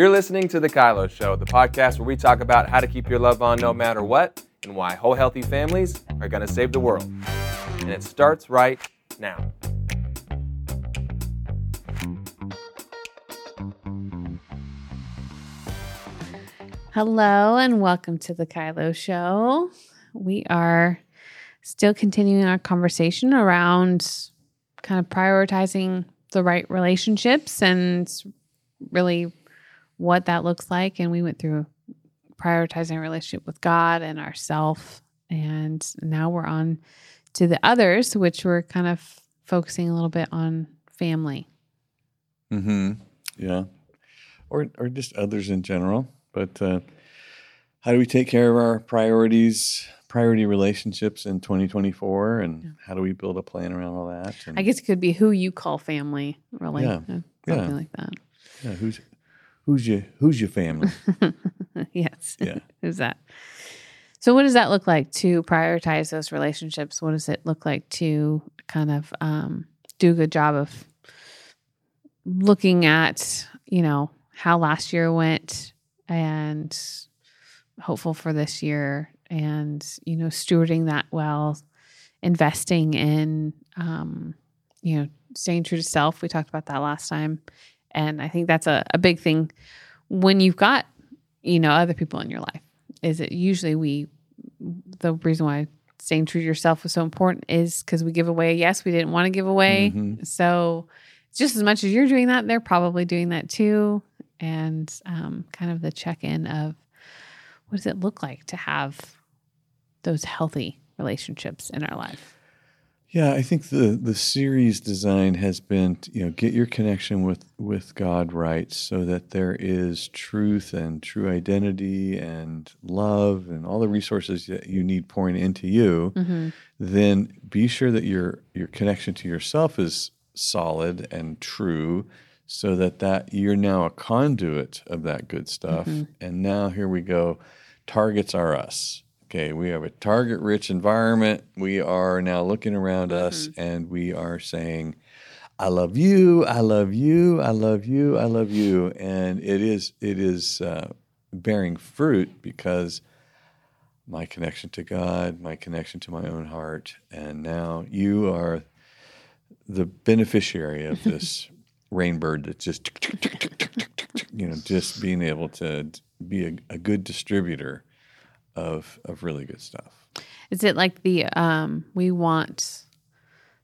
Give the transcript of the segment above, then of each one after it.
You're listening to The Kylo Show, the podcast where we talk about how to keep your love on no matter what and why whole healthy families are going to save the world. And it starts right now. Hello and welcome to the Kylo Show. We are still continuing our conversation around kind of prioritizing the right relationships and really what that looks like. And we went through prioritizing a relationship with God and ourself. And now we're on to the others, which we're kind of focusing a little bit on family. Mm-hmm. Yeah. Or or just others in general. But uh, how do we take care of our priorities, priority relationships in 2024, and Yeah. how do we build a plan around all that? And, I guess it could be who you call family, really. Yeah. uh, Something Yeah. like that. yeah, who's who's your who's your family? yes. Yeah. Who's that? So, what does that look like to prioritize those relationships? What does it look like to kind of um, do a good job of looking at, you know, how last year went and hopeful for this year and, you know, stewarding that well, investing in, um, you know, staying true to self. We talked about that last time. And I think that's a, a big thing when you've got you know other people in your life is it usually we the reason why staying true to yourself was so important is because we give away yes we didn't want to give away. Mhm. so just as much as you're doing that they're probably doing that too. And um, kind of the check-in of what does it look like to have those healthy relationships in our life Yeah, I think the the series design has been, you know, get your connection with with God right, so that there is truth and true identity and love and all the resources that you need pouring into you. mm-hmm. Then be sure that your your connection to yourself is solid and true, so that that you're now a conduit of that good stuff. Mhm. And now here we go. Targets are us. Okay, we have a target rich environment. We are now looking around us and we are saying, I love you, I love you, I love you, I love you. And it is it is uh, bearing fruit because my connection to God, my connection to my own heart, and now you are the beneficiary of this rainbird that's just you know just being able to be a, a good distributor of of really good stuff. is it like the um we want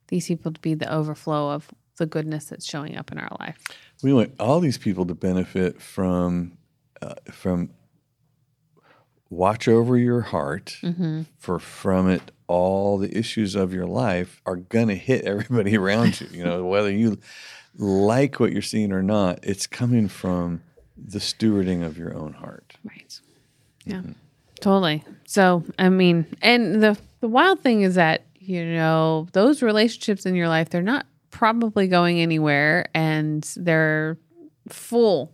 these people to be the overflow of the goodness that's showing up in our life We want all these people to benefit from uh, from watch over your heart mm-hmm. for from it all the issues of your life are going to hit everybody around you you know whether you like what you're seeing or not it's coming from the stewarding of your own heart Right. Yeah. Totally. So, I mean, and the the wild thing is that, you know, those relationships in your life, they're not probably going anywhere and they're full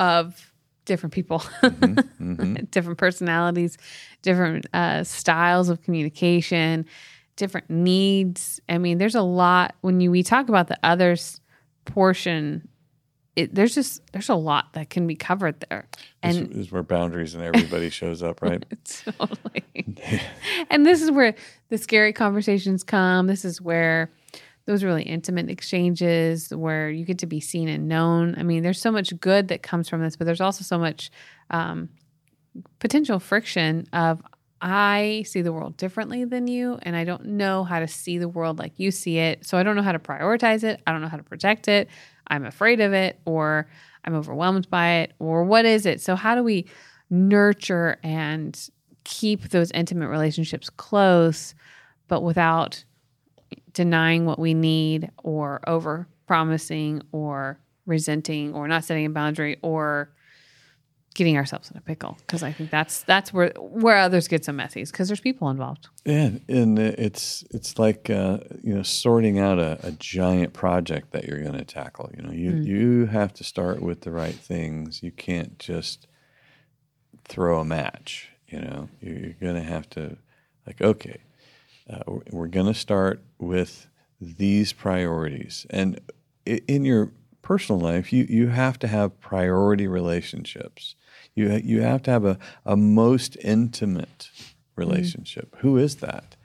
of different people, Mhm. different personalities, different uh, styles of communication, different needs. I mean, there's a lot when you we talk about the others portion. It, there's just there's a lot that can be covered there, this and is where boundaries and everybody shows up right totally. and this is where the scary conversations come. This is where those really intimate exchanges where you get to be seen and known. I mean, there's so much good that comes from this, but there's also so much um, potential friction of I see the world differently than you, and I don't know how to see the world like you see it. So I don't know how to prioritize it. I don't know how to protect it. I'm afraid of it, or I'm overwhelmed by it, or what is it? So, how do we nurture and keep those intimate relationships close, but without denying what we need, or over promising, or resenting, or not setting a boundary, or getting ourselves in a pickle because I think that's that's where where others get so messy because there's people involved. Yeah, and it's it's like uh, you know sorting out a, a giant project that you're going to tackle. You know, you Mm. you have to start with the right things. You can't just throw a match. You know, You- you're going to have to like okay, uh, we're- we're going to start with these priorities, and in your personal life, you you have to have priority relationships. You you have to have a, a most intimate relationship. Mm-hmm. Who is that?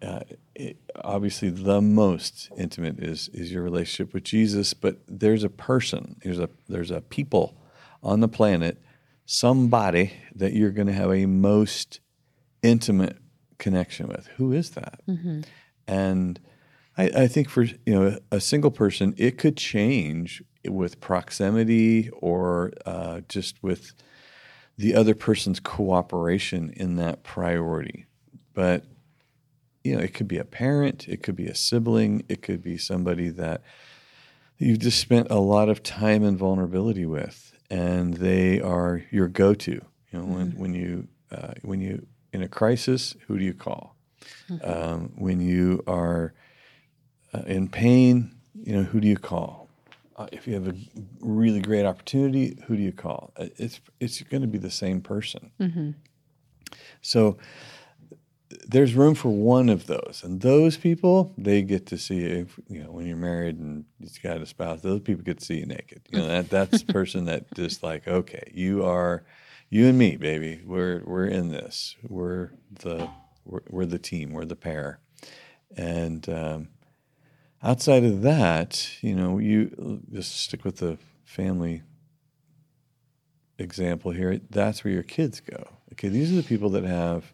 Uh, it, obviously, the most intimate is is your relationship with Jesus. But there's a person, there's a there's a people on the planet, somebody that you're going to have a most intimate connection with. Who is that? Mm-hmm. And I, I, think for you know a single person, it could change with proximity or uh, just with the other person's cooperation in that priority. But you know, it could be a parent, it could be a sibling, it could be somebody that you've just spent a lot of time and vulnerability with, and they are your go-to. You know, when mm-hmm. when you uh, when you in a crisis, who do you call? Mm-hmm. Um, when you are uh, in pain, you know, who do you call? Uh, if you have a really great opportunity, who do you call? Uh, it's it's going to be the same person. Mm-hmm. So there's room for one of those, and those people they get to see if you know when you're married and you've got a spouse. Those people get to see you naked. You know that that's the person that just like okay, you are you and me, baby. We're we're in this. We're the we're, we're the team. We're the pair, and um, outside of that, you know, you just stick with the family example here. That's where your kids go. Okay, these are the people that have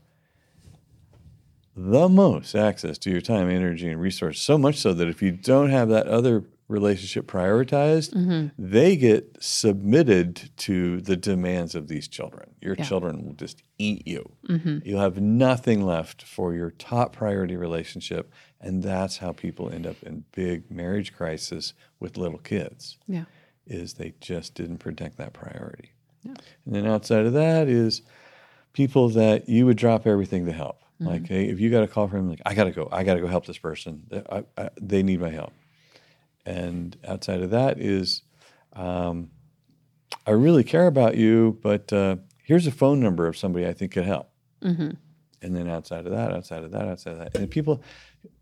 the most access to your time, energy, and resources. So much so that if you don't have that other relationship prioritized, mm-hmm. they get submitted to the demands of these children. Your yeah. children will just eat you. Mm-hmm. You'll have nothing left for your top priority relationship. And that's how people end up in big marriage crisis with little kids. Yeah. Is they just didn't protect that priority. Yeah. And then outside of that is people that you would drop everything to help. Mm-hmm. Like, hey, if you got a call from them, like, I got to go. I got to go help this person. I, I, they need my help. And outside of that is, um, I really care about you, but uh, here's a phone number of somebody I think could help. Mm-hmm. And then outside of that, outside of that, outside of that, and people.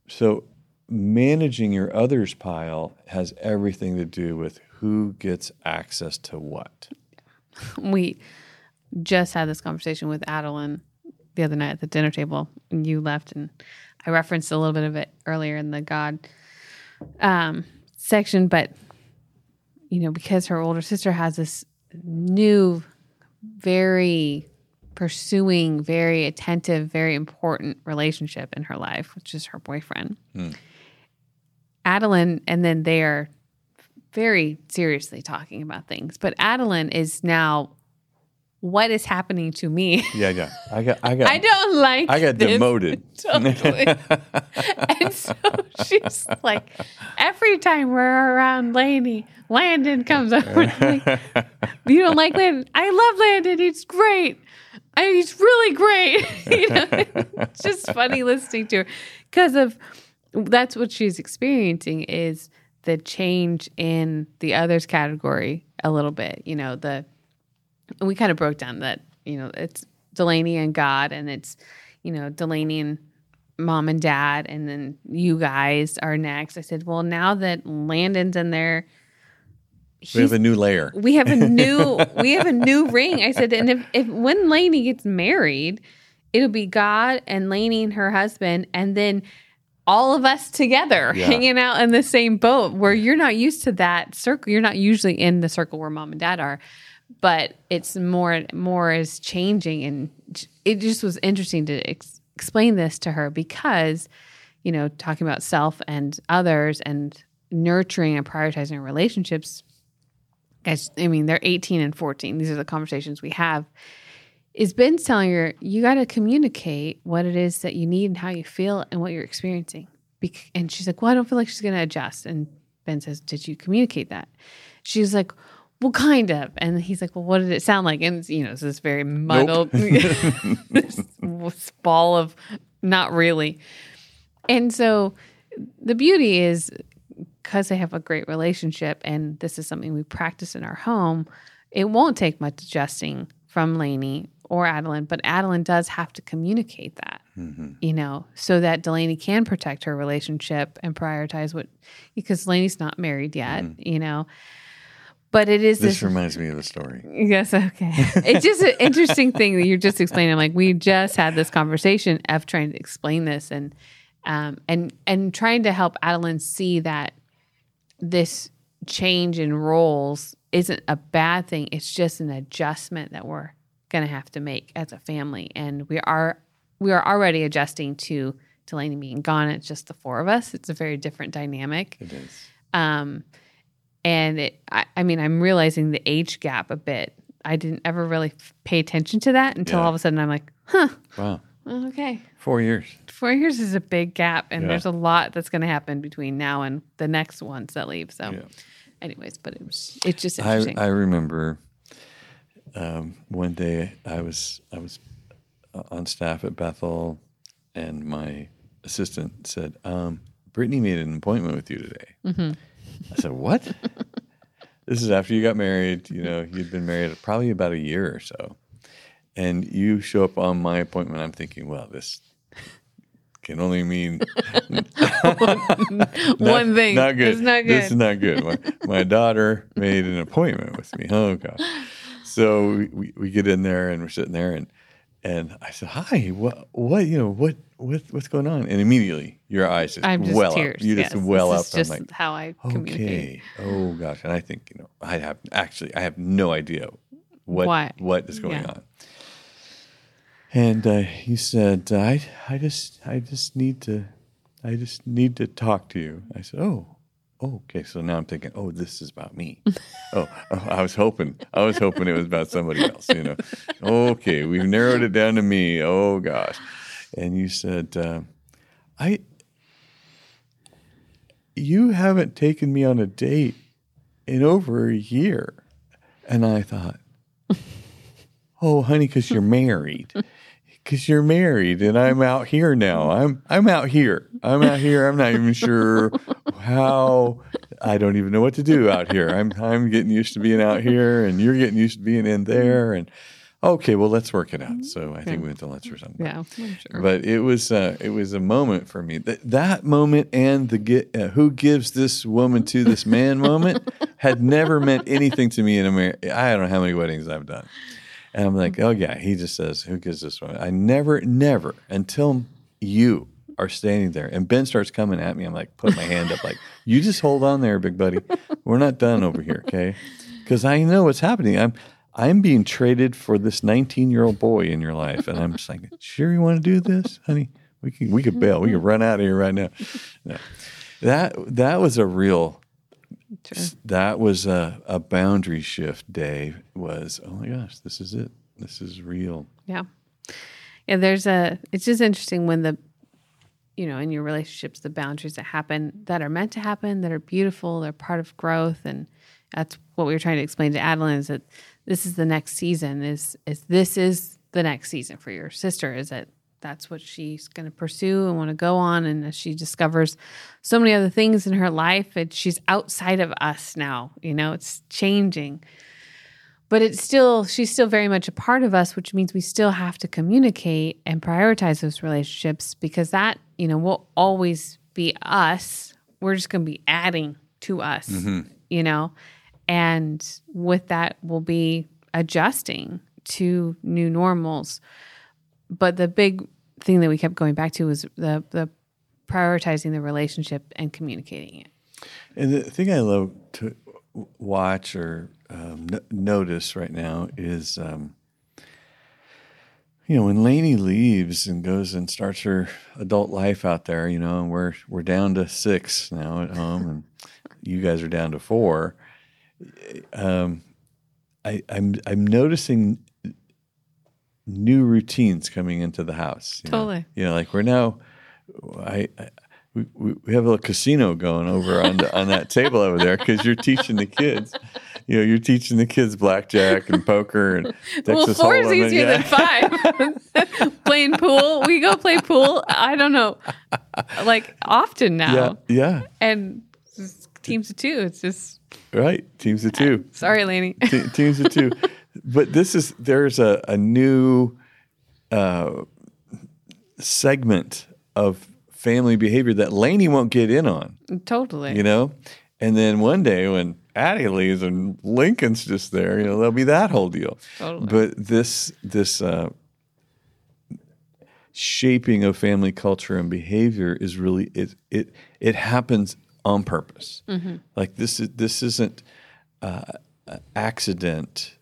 So managing your others pile has everything to do with who gets access to what. We just had this conversation with Adeline the other night at the dinner table. And you left, and I referenced a little bit of it earlier in the God um, section, but you know, because her older sister has this new, very pursuing, very attentive, very important relationship in her life, which is her boyfriend. Hmm. Adeline, and then they are very seriously talking about things. But Adeline is now what is happening to me? Yeah, yeah. I got, I got. I don't like. I got demoted. Totally. and so she's like, every time we're around Laney, Landon comes over. Like, you don't like Landon? I love Landon. He's great. I, he's really great. you know, it's just funny listening to her because of that's what she's experiencing is the change in the others category a little bit. You know, the we kind of broke down that you know it's Delaney and God, and it's you know Delaney and mom and dad, and then you guys are next. I said, well, now that Landon's in there. We have a new layer. We have a new we have a new ring. I said, and if, if when Laney gets married, it'll be God and Laney and her husband, and then all of us together yeah. hanging out in the same boat where you're not used to that circle. You're not usually in the circle where mom and dad are but it's more more is changing. And it just was interesting to ex- explain this to her because you know talking about self and others and nurturing and prioritizing relationships guys i mean they're 18 and 14 these are the conversations we have. Is ben's telling her you got to communicate what it is that you need and how you feel and what you're experiencing. And she's like well i don't feel like she's going to adjust. And ben says did you communicate that? She's like well, kind of. And he's like, well, what did it sound like? And, you know, it's this very muddled nope. this ball of not really. And so the beauty is because they have a great relationship and this is something we practice in our home, it won't take much adjusting from Lainey or Adeline, but Adeline does have to communicate that. Mm-hmm. you know, so that Delaney can protect her relationship and prioritize what, because Delaney's not married yet, mm-hmm. you know. But it is This this. reminds me of a story. yes, okay. it's just an interesting thing that you're just explaining. I'm like, we just had this conversation of trying to explain this and um, and and trying to help Adeline see that this change in roles isn't a bad thing. It's just an adjustment that we're going to have to make as a family, and we are we are already adjusting to Delaney being gone. It's just the four of us. It's a very different dynamic. It is. Um, and it, I, I mean, I'm realizing the age gap a bit. I didn't ever really f- pay attention to that until Yeah. all of a sudden I'm like, huh, Wow. okay. Four years. Four years is a big gap, and Yeah. there's a lot that's going to happen between now and the next ones that leave. So, Yeah. anyways, but it was it's just I, interesting. I remember um, one day I was I was uh, on staff at Bethel, and my assistant said, um, "Brittney made an appointment with you today." Mm-hmm. I said, "What?" this is after you got married. You know, you'd been married probably about a year or so, and you show up on my appointment. I'm thinking, well, this can only mean One thing. Not good. It's not This is not good. My, my daughter made an appointment with me. Oh god. So we, we get in there and we're sitting there and and I said, "Hi, what what you know what what what's going on?" And immediately your eyes just I'm just well tears. up. You yes. just well up. Just I'm like, how I communicate. okay. Oh gosh. And I think you know I have actually I have no idea what Why? what is going Yeah. on. And uh, you said, "I I just I just need to I just need to talk to you." I said, "Oh." Oh, okay. So now I'm thinking, oh, this is about me. oh, oh, I was hoping, I was hoping it was about somebody else. You know, okay, we've narrowed it down to me. Oh gosh, and you said, uh, I, you haven't taken me on a date in over a year, and I thought, oh, honey, because you're married. Because you're married and I'm out here now. I'm I'm out here. I'm out here. I'm not even sure how. I don't even know what to do out here. I'm I'm getting used to being out here, and you're getting used to being in there. And okay, well, let's work it out. So I think we went to lunch or something. Yeah, I'm sure. But it was uh, it was a moment for me. That that moment and the get, uh, who gives this woman to this man moment had never meant anything to me in America. I don't know how many weddings I've done, and I'm like, oh yeah, he just says, who gives this woman? I never, never until you are standing there and Ben starts coming at me. I'm like, put my hand up, like, you just hold on there, big buddy. We're not done over here, okay? Because I know what's happening. I'm I'm being traded for this 19 year old boy in your life, and I'm just like, sure, you want to do this, honey? We can we could bail. We could run out of here right now. No. That that was a real. Sure. That was a, a boundary shift day. Was oh my gosh, this is it. This is real. Yeah. Yeah, there's a it's just interesting when the you know, in your relationships, the boundaries that happen that are meant to happen, that are beautiful, they're part of growth. And that's what we were trying to explain to Adeline is that this is the next season, is is this is the next season for your sister, is that that's what she's gonna pursue and want to go on. And as she discovers so many other things in her life, it, she's outside of us now, you know, it's changing. But it's still she's still very much a part of us which means we still have to communicate and prioritize those relationships because that you know will always be us. We're just going to be adding to us mm-hmm. you know? And with that we'll be adjusting to new normals but the big thing that we kept going back to was the the prioritizing the relationship and communicating it And the thing I love to watch or um, n- notice right now is, um, you know, when Lainey leaves and goes and starts her adult life out there, you know, and we're we're down to six now at home, and you guys are down to four. Um, I, I'm I'm noticing new routines coming into the house. you know. Totally. You know, like we're now, I, I we, we have a little casino going over on the, on that table over there because you're teaching the kids. You know, you're teaching the kids blackjack and poker and Texas well, four is and- easier yeah. than five. Playing pool, we go play pool. I don't know, like often now, Yeah, yeah, and teams of two. It's just right. Teams of two. sorry, Laney. Te- teams of two. But this is there's a, a new uh, segment of family behavior that Lainey won't get in on, Totally. you know? And then one day when Addie leaves and Lincoln's just there, you know, there'll be that whole deal. Totally. But this this uh, shaping of family culture and behavior is really it it it happens on purpose. Like this is this isn't uh, accident.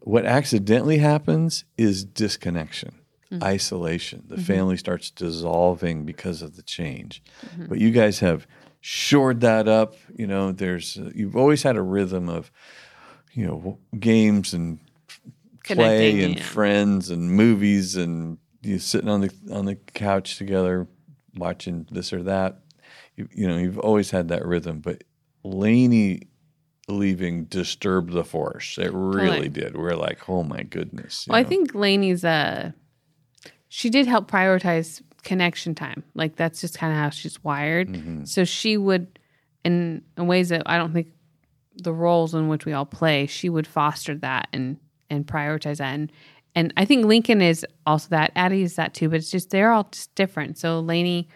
What accidentally happens is disconnection, isolation. The family starts dissolving because of the change. But you guys have shored that up. You know, there's uh, you've always had a rhythm of you know games and play and yeah. friends and movies and you sitting on the on the couch together watching this or that. You, you know, you've always had that rhythm, but Laney leaving disturbed the force. It really Totally. did. We're like, oh my goodness. Well, I know. think Lainey's uh she did help prioritize connection time. Like that's just kind of how she's wired. Mm-hmm. So she would in, in ways that I don't think the roles in which we all play, she would foster that and and prioritize that. And and I think Lincoln is also that. Addie is that too, but it's just they're all just different. So Lainey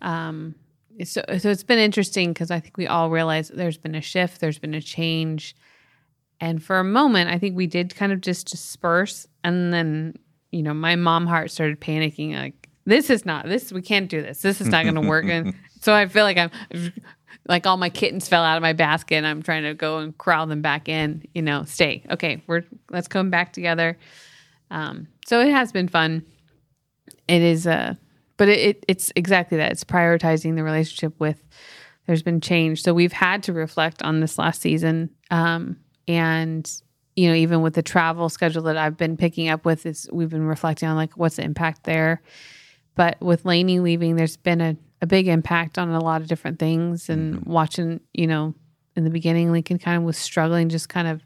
um so so it's been interesting because I think we all realize there's been a shift, there's been a change. And for a moment, I think we did kind of just disperse. And then, you know, my mom heart started panicking like, this is not, this, we can't do this. This is not going to work. And so I feel like I'm, like all my kittens fell out of my basket and I'm trying to go and corral them back in, you know, stay. Okay, we're, let's come back together. Um, so it has been fun. It is, uh, but it, it, it's exactly that. It's prioritizing the relationship with, there's been change. So we've had to reflect on this last season. Um, and, you know, even with the travel schedule that I've been picking up with, is we've been reflecting on like what's the impact there. But with Lainey leaving, there's been a, a big impact on a lot of different things. And watching, you know, in the beginning, Lincoln kind of was struggling, just kind of,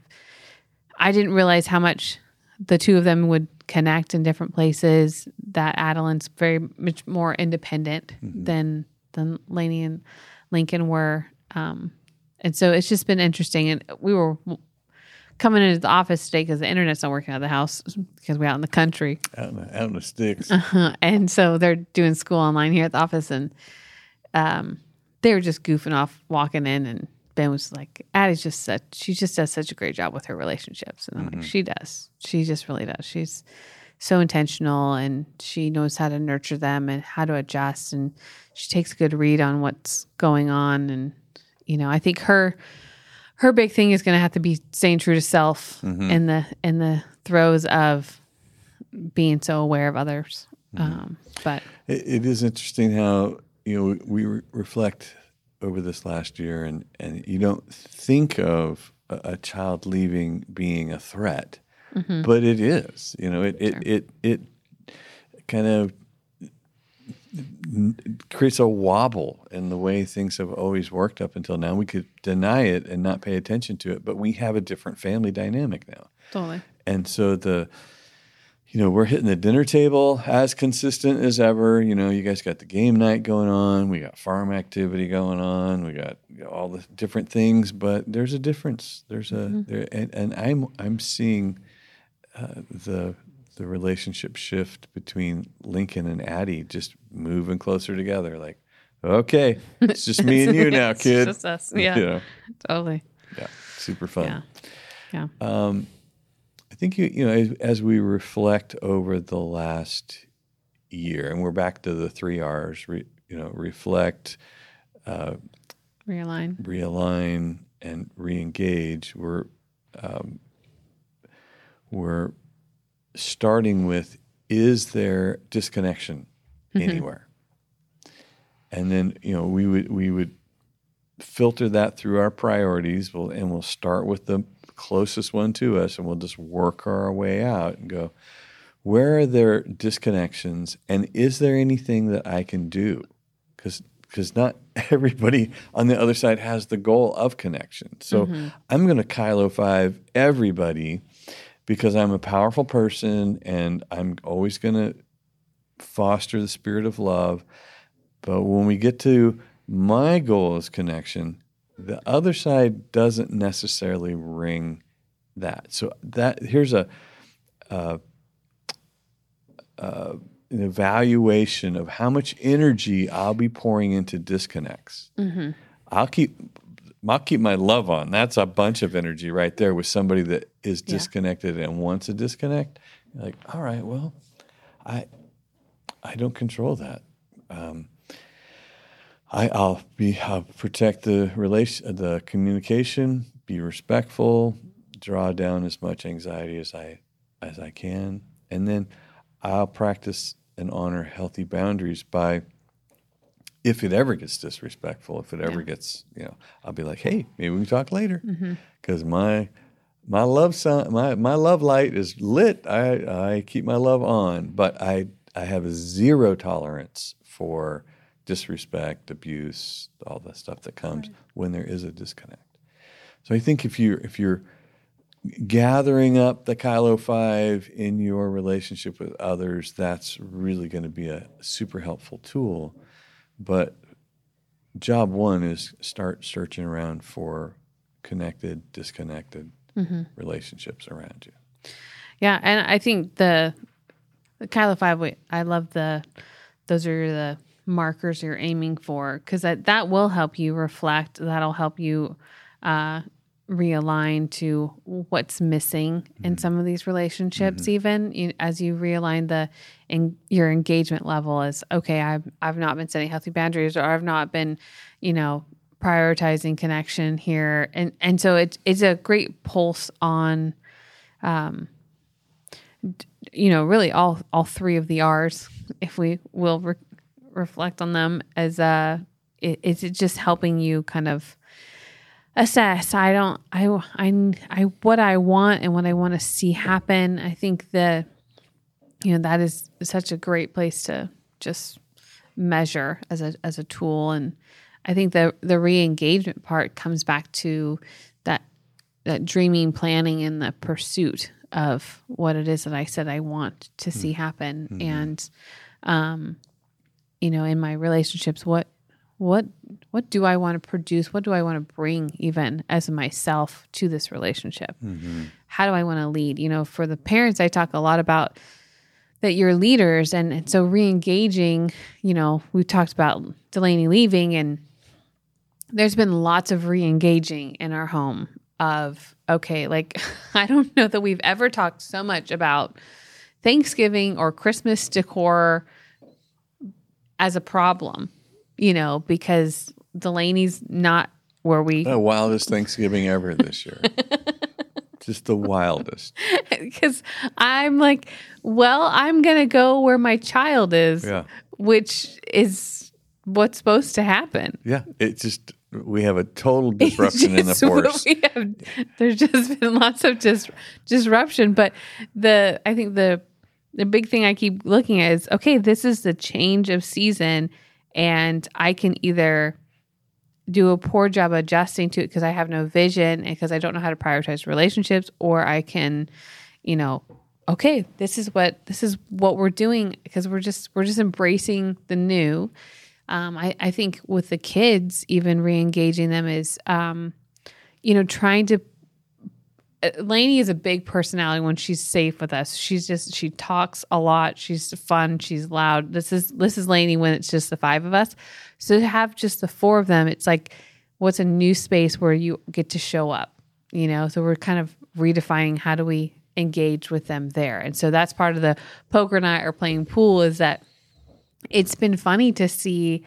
I didn't realize how much the two of them would connect in different places. That Adeline's very much more independent than than Lainey and Lincoln were. Um, and so it's just been interesting. And we were coming into the office today because the internet's not working out of the house because we're out in the country. out in the, out in the sticks. Uh-huh. and so they're doing school online here at the office and um, they were just goofing off walking in and ben was like addie's just such she just does such a great job with her relationships. And i'm like mm-hmm. she does. She just really does. She's so intentional and she knows how to nurture them and how to adjust and she takes a good read on what's going on. And you know i think her her big thing is going to have to be staying true to self mm-hmm. in the in the throes of being so aware of others. Mm-hmm. Um, but It, it is interesting how you know we re- reflect over this last year, and and you don't think of a, a child leaving being a threat, mm-hmm. but it is. You know, it it it it kind of creates a wobble in the way things have always worked up until now. We could deny it and not pay attention to it, but we have a different family dynamic now. totally, And so the, you know, we're hitting the dinner table as consistent as ever. You know, you guys got the game night going on. We got farm activity going on. We got you know, all the different things, but there's a difference. There's a there, and, and I'm I'm seeing uh, the the relationship shift between Lincoln and Addie just moving closer together. Like, okay, it's just me and you now, It's kid. just us. Yeah, You know, totally. yeah, super fun. Yeah, yeah. I think you you know as, as we reflect over the last year, and we're back to the three R's. Re, you know, reflect, Realign. realign, and reengage. We're um, we're starting with: is there disconnection anywhere? And then you know we would we would filter that through our priorities. We'll, and we'll start with the closest one to us, and we'll just work our way out and go. Where are there disconnections, and is there anything that I can do? Because because not everybody on the other side has the goal of connection. So mm-hmm. I'm going to Kylo five everybody because I'm a powerful person and I'm always going to foster the spirit of love. But when we get to my goal is connection, the other side doesn't necessarily ring that. So that here's a, uh, uh, an evaluation of how much energy I'll be pouring into disconnects. I'll keep I'll keep my love on. That's a bunch of energy right there with somebody that is Yeah. disconnected and wants a disconnect. You're like, all right, well, I I don't control that. Um, I, I'll be I'll protect the relation, the communication, be respectful, draw down as much anxiety as I as I can, and then I'll practice and honor healthy boundaries by. If it ever gets disrespectful, if it ever gets, you know, I'll be like, "Hey, maybe we can talk later," mm-hmm. because my my love sun, my my love light is lit. I I keep my love on, but I I have a zero tolerance for disrespect, abuse, all the stuff that comes when there is a disconnect. So I think if you if you're gathering up the Kylo Five in your relationship with others, that's really going to be a super helpful tool. But job one is start searching around for connected, disconnected mm-hmm. relationships around you. Yeah, and I think the the Kylo Five. I love the those are the markers you're aiming for because that that will help you reflect. That'll help you uh, realign to what's missing in some of these relationships. Even you, as you realign the in your engagement level is okay, I've I've not been setting healthy boundaries, or I've not been, you know, prioritizing connection here, and and so it's it's a great pulse on um you know, really all all three of the R's, if we will re- reflect on them, as uh, it, just helping you kind of assess. I don't, I, I, I, what I want and what I want to see happen. I think that, you know, that is such a great place to just measure as a as a tool, and I think the the re engagement part comes back to that that dreaming, planning, and the pursuit of what it is that I said I want to see happen. And, um, you know, in my relationships, what, what, what do I want to produce? What do I want to bring even as myself to this relationship? Mm-hmm. How do I want to lead? You know, for the parents, I talk a lot about that you're leaders. And, and so re-engaging, you know, we talked about Delaney leaving and there's been lots of re-engaging in our home of okay like i don't know that we've ever talked so much about thanksgiving or christmas decor as a problem you know because delaney's not where we The wildest Thanksgiving ever this year. Just the wildest. because i'm like well i'm gonna go where my child is Yeah. which is what's supposed to happen Yeah. It just, we have a total disruption in the force. we have- there's just been lots of dis- disruption, but the I think the the big thing I keep looking at is okay, this is the change of season, and I can either do a poor job adjusting to it because I have no vision and because I don't know how to prioritize relationships, or I can, you know, okay, this is what this is what we're doing because we're just we're just embracing the new. Um, I, I think with the kids, even re-engaging them is, um, you know, trying to. Lainey is a big personality when she's safe with us. She's just she talks a lot. She's fun. She's loud. This is this is Lainey when it's just the five of us. So to have just the four of them, it's like what's a new space where you get to show up. You know, so we're kind of redefining how do we engage with them there, and so that's part of the poker night or playing pool is that it's been funny to see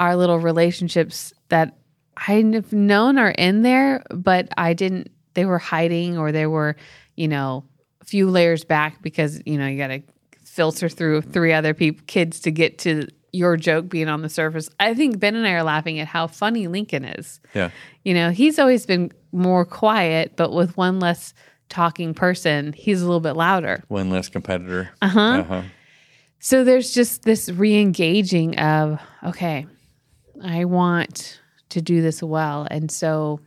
our little relationships that I've known are in there, but I didn't, they were hiding or they were, you know, a few layers back because, you know, you got to filter through three other people, kids to get to your joke being on the surface. I think Ben and I are laughing at how funny Lincoln is. Yeah. You know, he's always been more quiet, but with one less talking person, he's a little bit louder. One less competitor. Uh-huh. Uh-huh. So there's just this re-engaging of okay, I want to do this well, and so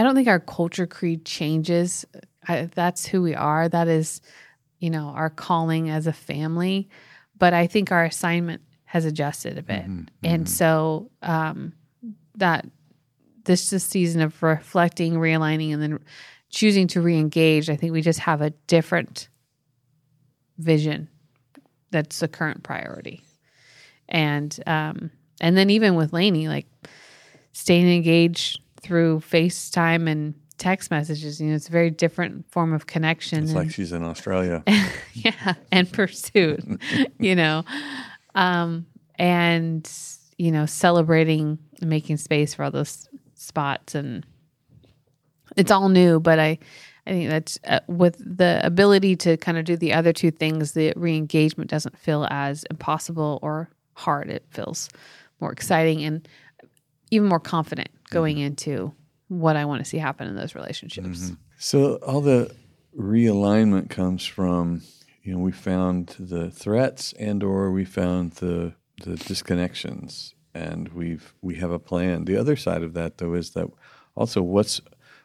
I don't think our culture creed changes. I, that's who we are. That is, you know, our calling as a family. But I think our assignment has adjusted a bit, and so um, that this is a season of reflecting, realigning, and then choosing to re-engage. I think we just have a different vision that's the current priority. And um and then even with Lainey, like staying engaged through FaceTime and text messages, you know, it's a very different form of connection. It's and- like she's in Australia. yeah and pursuit you know um and you know celebrating and making space for all those spots and it's all new but i i think that's uh, with the ability to kind of do the other two things the re-engagement doesn't feel as impossible or hard it feels more exciting and even more confident going into what i want to see happen in those relationships mm-hmm. So all the realignment comes from, you know, we found the threats and or we found the the disconnections and we've we have a plan. The other side of that though is that also what's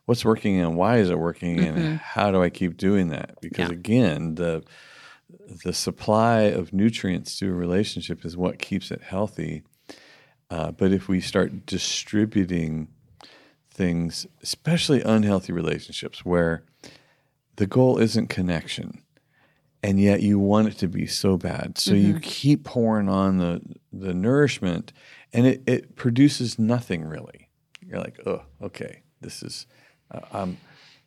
what's working and why is it working and mm-hmm. how do I keep doing that? Because Yeah. again, the the supply of nutrients to a relationship is what keeps it healthy. Uh, but if we start distributing things, especially unhealthy relationships, where the goal isn't connection, and yet you want it to be so bad, so you keep pouring on the the nourishment, and it, it produces nothing really. You're like, oh, okay, this is, uh, I'm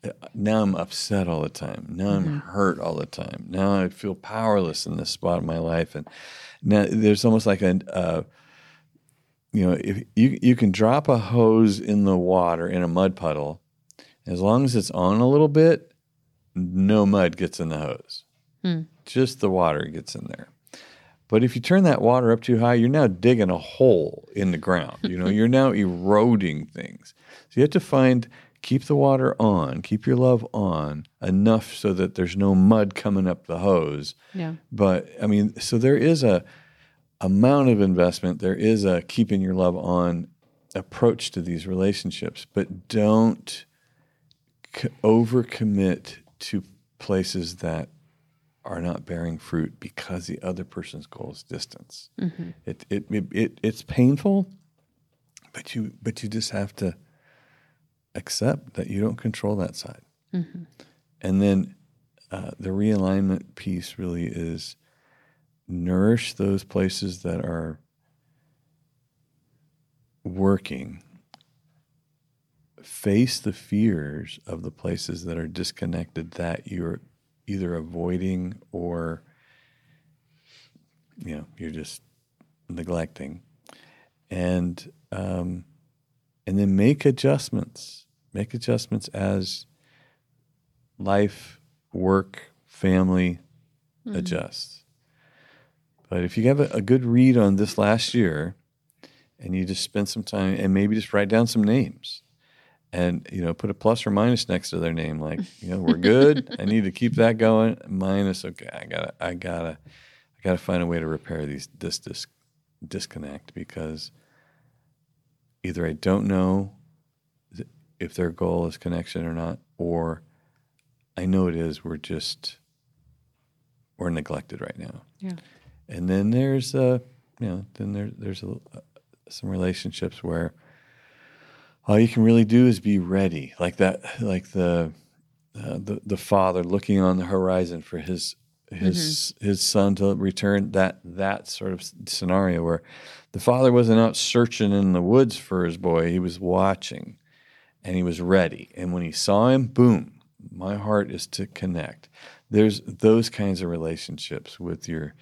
uh, now I'm upset all the time. Now I'm hurt all the time. Now I feel powerless in this spot of my life, and now there's almost like a. Uh, you know, if you you can drop a hose in the water in a mud puddle, as long as it's on a little bit, no mud gets in the hose. Hmm. Just the water gets in there. But if you turn that water up too high, you're now digging a hole in the ground. You know, you're now eroding things. So you have to find keep the water on, keep your love on enough so that there's no mud coming up the hose. yeah But I mean, so there is a amount of investment. There is a keeping your love on approach to these relationships, but don't c- overcommit to places that are not bearing fruit because the other person's goal is distance. It, it, it, it it's painful, but you but you just have to accept that you don't control that side. And then uh, the realignment piece really is nourish those places that are working. Face the fears of the places that are disconnected that you're either avoiding or you know you're just neglecting, and um, and then make adjustments. Make adjustments as life, work, family adjusts. But if you have a, a good read on this last year and you just spend some time and maybe just write down some names and you know put a plus or minus next to their name like you know we're good. I need to keep that going. Minus okay i gotta i gotta i gotta find a way to repair these this, this disconnect because either i don't know if their goal is connection or not or i know it is we're just we're neglected right now. Yeah and then there's uh you know then there there's a, uh, some relationships where all you can really do is be ready. Like that like the uh, the the father looking on the horizon for his his his son to return. That that sort of scenario where the father wasn't out searching in the woods for his boy. He was watching and he was ready. And when he saw him boom my heart is to connect. There's those kinds of relationships with your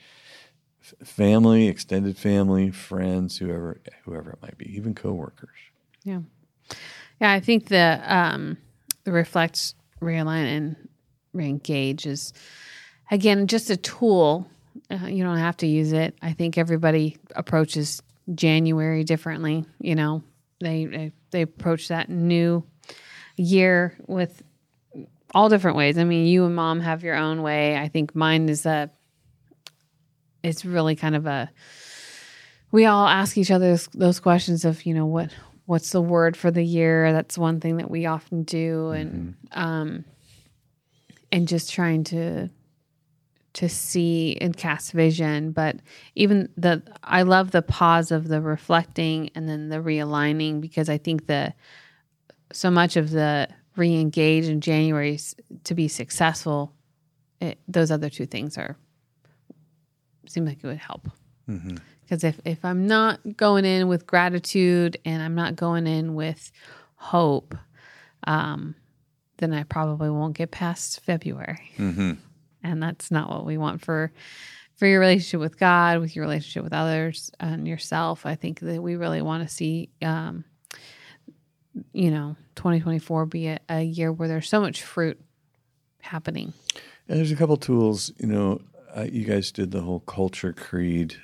family extended family friends whoever whoever it might be even coworkers Yeah. Yeah, I think the um the reflect, realign, and reengage is again just a tool. Uh, you don't have to use it. I think everybody approaches January differently. You know, they they, they approach that new year with all different ways. I mean, you and mom have your own way. I think mine is a it's really kind of a we all ask each other those, questions of you know what what's the word for the year? That's one thing that we often do and um and just trying to to see and cast vision. But even the i love the pause of the reflecting and then the realigning because i think the so much of the re-engage in january to be successful it, those other two things are seemed like it would help. Because if, if I'm not going in with gratitude and I'm not going in with hope, um, then I probably won't get past February. And that's not what we want for for your relationship with God, with your relationship with others, and yourself. I think that we really want to see, um, you know, 2024 be a, a year where there's so much fruit happening. And there's a couple tools. You know, uh, you guys did the whole Culture Creed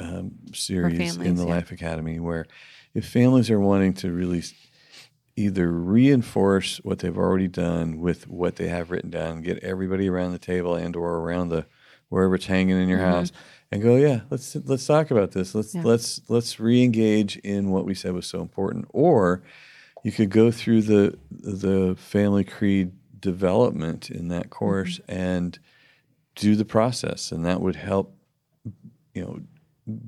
um, series in the yeah. Life Academy, where if families are wanting to really either reinforce what they've already done with what they have written down, get everybody around the table and or around the wherever it's hanging in your house, and go, yeah, let's let's talk about this. Let's Mm-hmm. Yeah. let's let's re-engage in what we said was so important, or you could go through the the family creed development in that course and do the process and that would help you know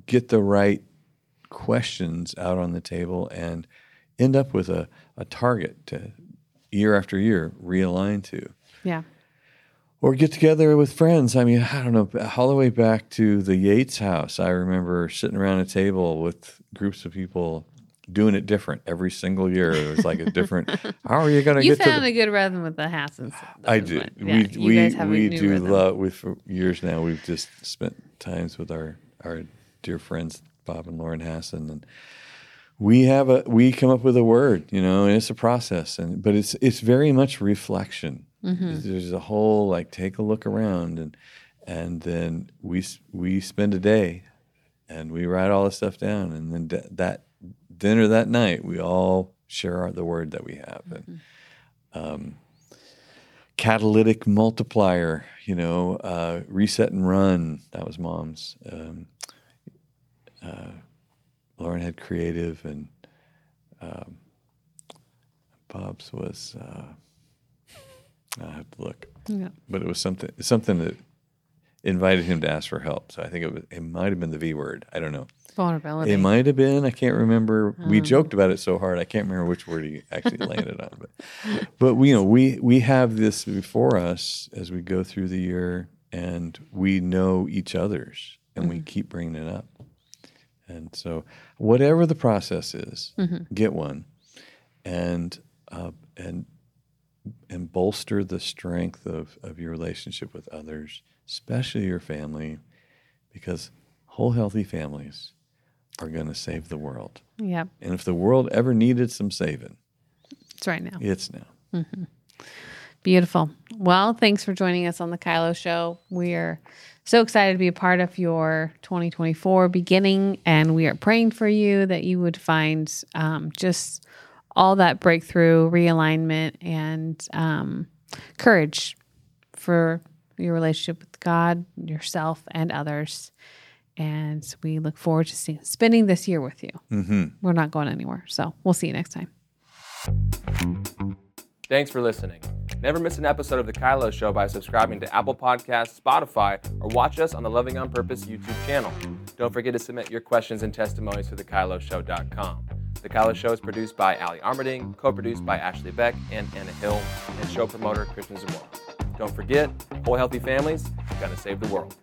get the right questions out on the table and end up with a, a target to year after year realign to Yeah. or get together with friends. I mean, I don't know, all the way back to the Yates house. I remember sitting around a table with groups of people doing it different every single year. It was like a different. How are you going to get to? found the- a good rhythm with the Hassans. I do. what- we you we guys have a we do rhythm. love. We've for years now. We've just spent times with our our dear friends Bob and Lauren Hassan, and we have a we come up with a word, you know, and it's a process, and but it's it's very much reflection. Mm-hmm. There's a whole like take a look around, and and then we we spend a day, and we write all this stuff down, and then d- that dinner that night we all share our, the word that we have, and um, catalytic multiplier, you know, uh, reset and run. That was mom's. Um, uh, Lauren had creative, and um, Bob's was. Uh, I have to look, Yeah. but it was something something that invited him to ask for help. So I think it was it might have been the V word. I don't know. Vulnerability. It might have been. I can't remember. We um. joked about it so hard. I can't remember which word he actually landed on. But, but we, you know, we we have this before us as we go through the year, and we know each other's, and we mm-hmm. keep bringing it up. And so, whatever the process is, mm-hmm. get one, and uh, and and bolster the strength of of your relationship with others, especially your family, because whole healthy families are going to save the world. Yep. And if the world ever needed some saving, It's right now. it's now. Beautiful. Well, thanks for joining us on the Kylo Show. We are so excited to be a part of your 2024 beginning, and we are praying for you that you would find um, just all that breakthrough, realignment, and um, courage for your relationship with God, yourself, and others. And we look forward to seeing, spending this year with you. Mm-hmm. We're not going anywhere. So we'll see you next time. Thanks for listening. Never miss an episode of The Kylo Show by subscribing to Apple Podcasts, Spotify, or watch us on the Loving on Purpose YouTube channel. Don't forget to submit your questions and testimonies to thekyloshow.com. The Kylo Show is produced by Ali Armerding, co-produced by Ashley Beck and Anna Hill, and show promoter Christian Zamora. Don't forget, whole healthy families are going to save the world.